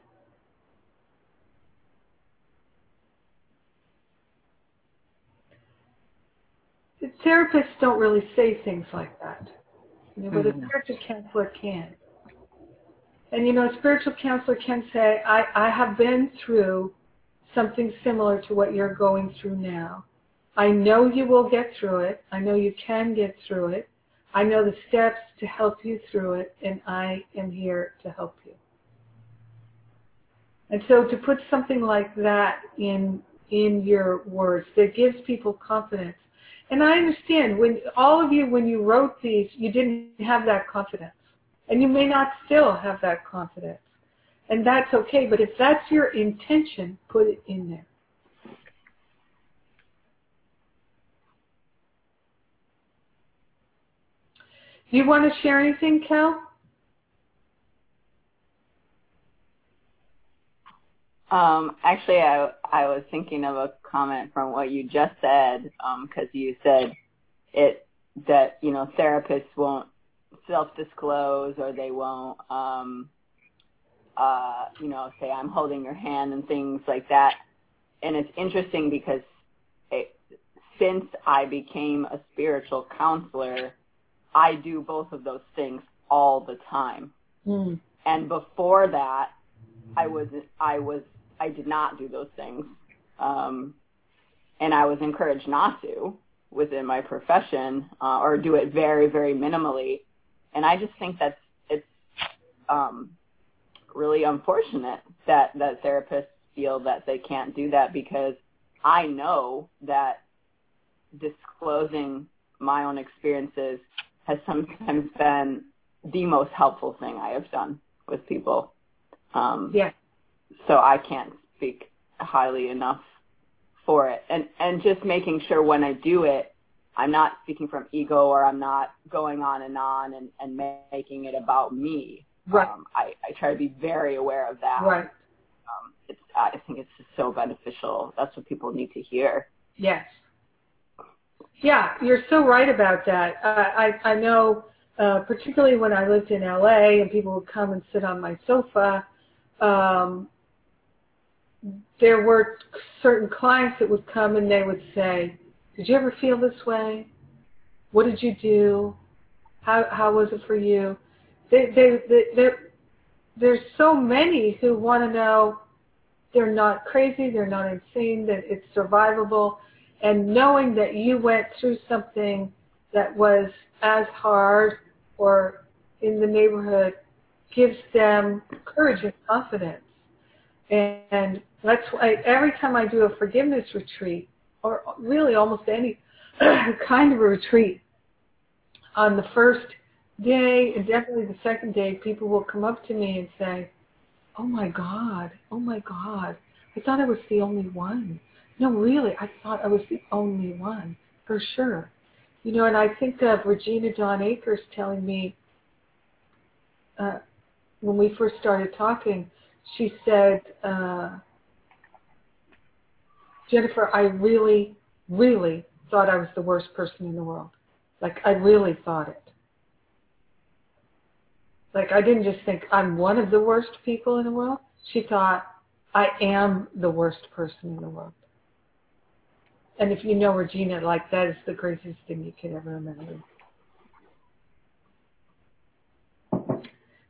therapists don't really say things like that. You know, but mm-hmm. a spiritual counselor can. And you know, a spiritual counselor can say, I, I have been through something similar to what you're going through now. I know you will get through it. I know you can get through it. I know the steps to help you through it, and I am here to help you. And so to put something like that in in your words that gives people confidence. And I understand when all of you when you wrote these, you didn't have that confidence. And you may not still have that confidence. And that's okay, but if that's your intention, put it in there. Do you want to share anything, Cal? Um, actually, I I was thinking of a comment from what you just said, because um, you said it that you know therapists won't self-disclose or they won't, um, uh, you know, say I'm holding your hand and things like that. And it's interesting because it, since I became a spiritual counselor, I do both of those things all the time. Mm. And before that, I was I was I did not do those things, um, and I was encouraged not to within my profession uh, or do it very very minimally. And I just think that's it's um, really unfortunate that that therapists feel that they can't do that because I know that disclosing my own experiences has sometimes been the most helpful thing I have done with people. Um, yeah. So I can't speak highly enough for it, and and just making sure when I do it, I'm not speaking from ego or I'm not going on and on and, and making it about me. Right. Um, I, I try to be very aware of that. Right. Um, it's, I think it's just so beneficial. That's what people need to hear. Yes. Yeah, you're so right about that. Uh, I, I know, uh, particularly when I lived in LA and people would come and sit on my sofa, um, there were certain clients that would come and they would say, did you ever feel this way? What did you do? How how was it for you? They they, they there there's so many who want to know they're not crazy, they're not insane, that it's survivable, and knowing that you went through something that was as hard or in the neighborhood gives them courage and confidence. And that's why every time I do a forgiveness retreat, or really almost any kind of a retreat, on the first day and definitely the second day, people will come up to me and say, "Oh my God, oh my God, I thought I was the only one. No, really, I thought I was the only one for sure." You know, and I think of Regina Dawn Akers telling me uh, when we first started talking, she said. Uh, Jennifer, I really, really thought I was the worst person in the world. Like, I really thought it. Like, I didn't just think I'm one of the worst people in the world. She thought, I am the worst person in the world. And if you know Regina, like, that is the craziest thing you could ever imagine.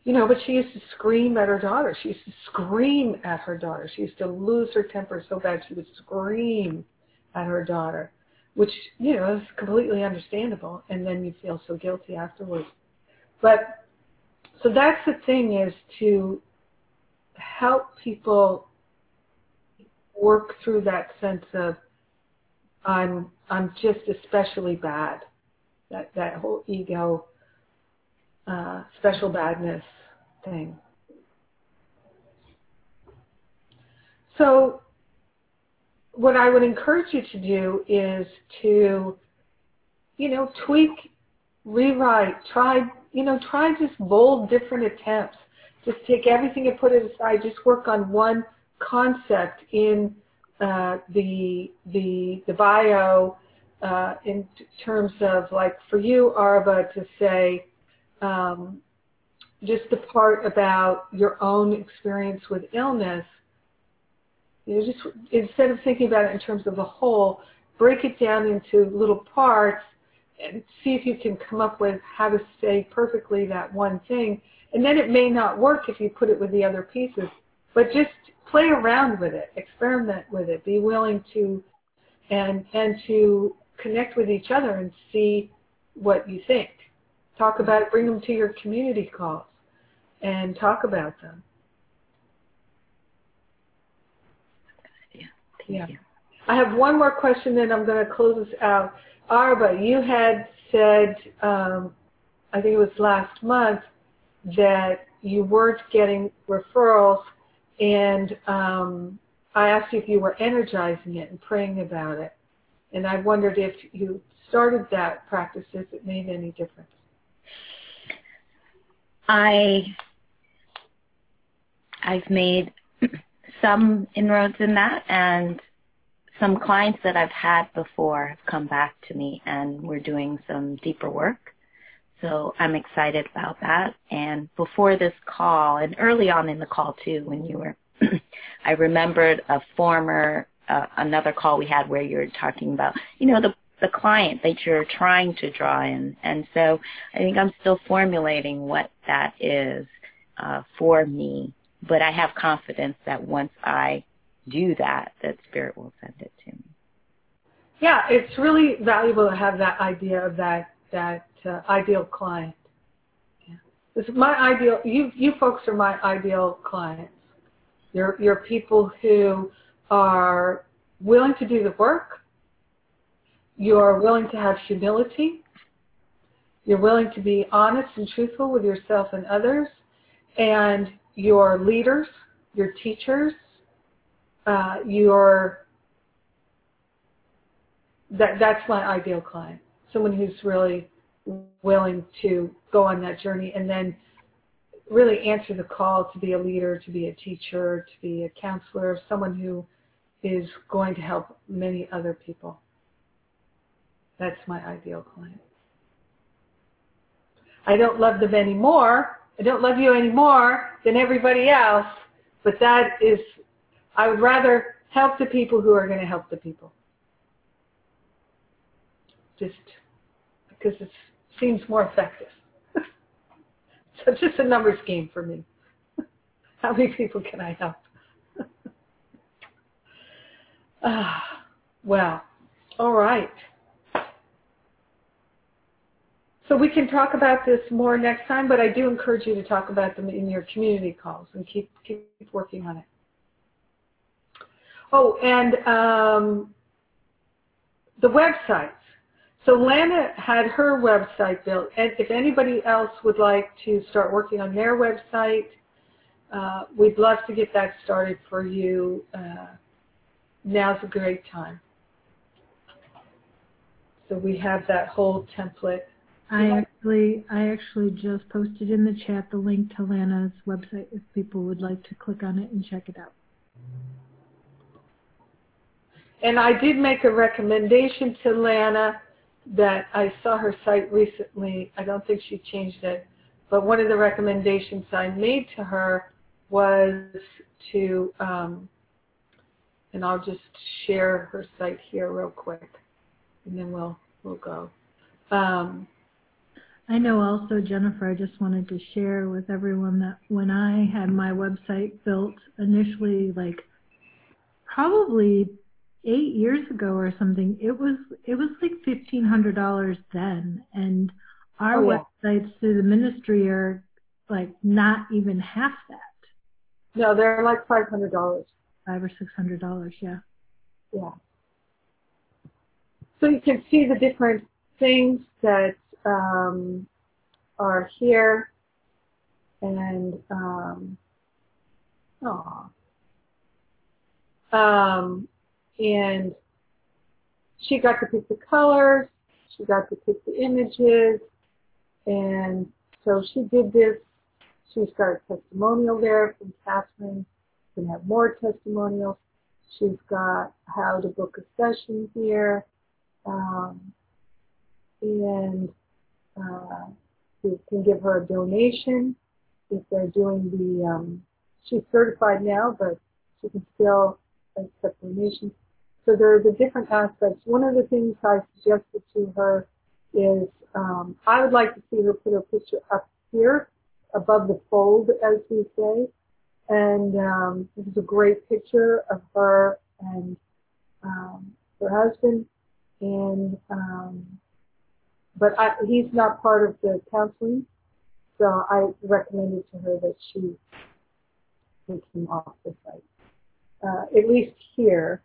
you know, but she used to scream at her daughter. She used to scream at her daughter. She used to lose her temper so bad she would scream at her daughter, which, you know, is completely understandable. And then you feel so guilty afterwards. But so that's the thing is to help people work through that sense of I'm I'm just especially bad. That that whole ego uh, special badness thing. So what I would encourage you to do is to, you know, tweak, rewrite, try, you know, try just bold different attempts. Just take everything and put it aside. Just work on one concept in uh, the the the bio uh, in terms of like for you, Arba, to say um, just the part about your own experience with illness. You know, just instead of thinking about it in terms of the whole, break it down into little parts and see if you can come up with how to say perfectly that one thing. And then it may not work if you put it with the other pieces, but just play around with it, experiment with it, be willing to, and and to connect with each other and see what you think. Talk about it, bring them to your community calls and talk about them. Yeah. yeah. I have one more question, then I'm going to close this out. Arba, you had said, um, I think it was last month, that you weren't getting referrals, and um, I asked you if you were energizing it and praying about it. And I wondered if you started that practice, if it made any difference. I I've made some inroads in that and some clients that I've had before have come back to me and we're doing some deeper work. So I'm excited about that. And before this call and early on in the call too, when you were, I remembered a former, uh, another call we had where you were talking about, you know, the the client that you're trying to draw in. And so I think I'm still formulating what that is uh, for me. But I have confidence that once I do that, that Spirit will send it to me. Yeah, it's really valuable to have that idea of that that uh, ideal client. Yeah. This is my ideal. You you folks are my ideal clients. You're you're people who are willing to do the work you're willing to have humility. You're willing to be honest and truthful with yourself and others. And your leaders, your teachers, uh, your that that's my ideal client. Someone who's really willing to go on that journey and then really answer the call to be a leader, to be a teacher, to be a counselor, someone who is going to help many other people. That's my ideal client. I don't love them anymore. I don't love you any more than everybody else, but that is, I would rather help the people who are going to help the people. Just because it seems more effective. so just a numbers game for me. How many people can I help? ah, well, all right. So we can talk about this more next time, but I do encourage you to talk about them in your community calls and keep keep working on it. Oh, and um, the websites. So Lana had her website built, and if anybody else would like to start working on their website, uh, we'd love to get that started for you. Uh, now's a great time. So we have that whole template I actually, I actually just posted in the chat the link to Lana's website if people would like to click on it and check it out. And I did make a recommendation to Lana that I saw her site recently. I don't think she changed it, but one of the recommendations I made to her was to, um, and I'll just share her site here real quick, and then we'll we'll go. Um, I know also, Jennifer, I just wanted to share with everyone that when I had my website built initially, like probably eight years ago or something, it was it was like fifteen hundred dollars then, and our oh, yeah. websites through the ministry are like not even half that. No, they're like five hundred dollars. Five or six hundred dollars, yeah. Yeah. So you can see the different things that um, are here. and um, aw. Um, and she got to pick the colors, she got to pick the images, and so she did this. She's got a testimonial there from Catherine. Can have more testimonials. She's got how to book a session here, um, and uh, you can give her a donation if they're doing the. Um, she's certified now, but she can still accept donations. So there are the different aspects. One of the things I suggested to her is um, I would like to see her put her picture up here above the fold, as we say. And um, this is a great picture of her and um, her husband. And um, but I, he's not part of the counseling, so I recommended to her that she take him off the site, uh, at least here.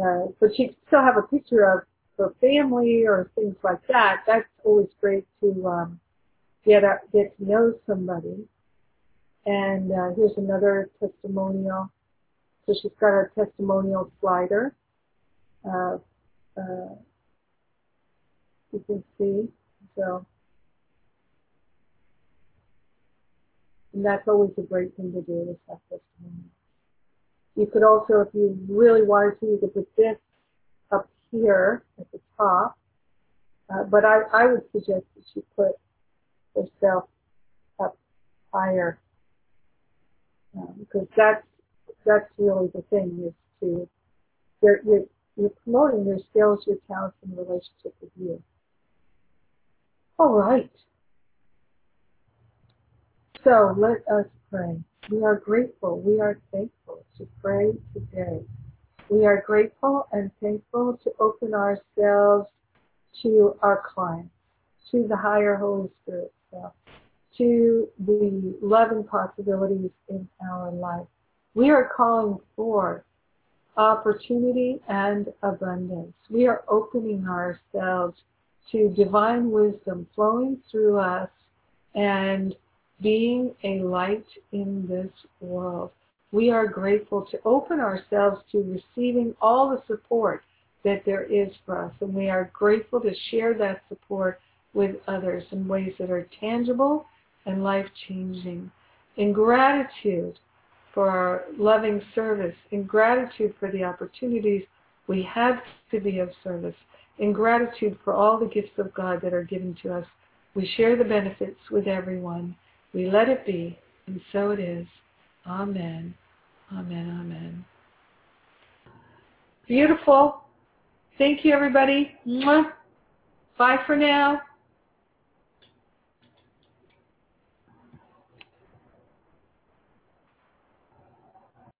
Uh, but she still have a picture of her family or things like that. That's always great to um, get a, get to know somebody. And uh, here's another testimonial. So she's got a testimonial slider. Uh, uh, you can see. So, and that's always a great thing to do is have testimonials. You could also, if you really wanted to, you could put this up here at the top. Uh, but I, I would suggest that you put yourself up higher um, because that's that's really the thing is to you're, you're, you're promoting your skills, your talents, and relationship with you. All right. So let us pray. We are grateful. We are thankful to pray today. We are grateful and thankful to open ourselves to our clients, to the higher Holy Spirit self, to the loving possibilities in our life. We are calling for opportunity and abundance. We are opening ourselves to divine wisdom flowing through us and being a light in this world. We are grateful to open ourselves to receiving all the support that there is for us, and we are grateful to share that support with others in ways that are tangible and life-changing. In gratitude for our loving service, in gratitude for the opportunities we have to be of service, in gratitude for all the gifts of God that are given to us, we share the benefits with everyone. We let it be, and so it is. Amen. Amen. Amen. Beautiful. Thank you, everybody. Bye for now.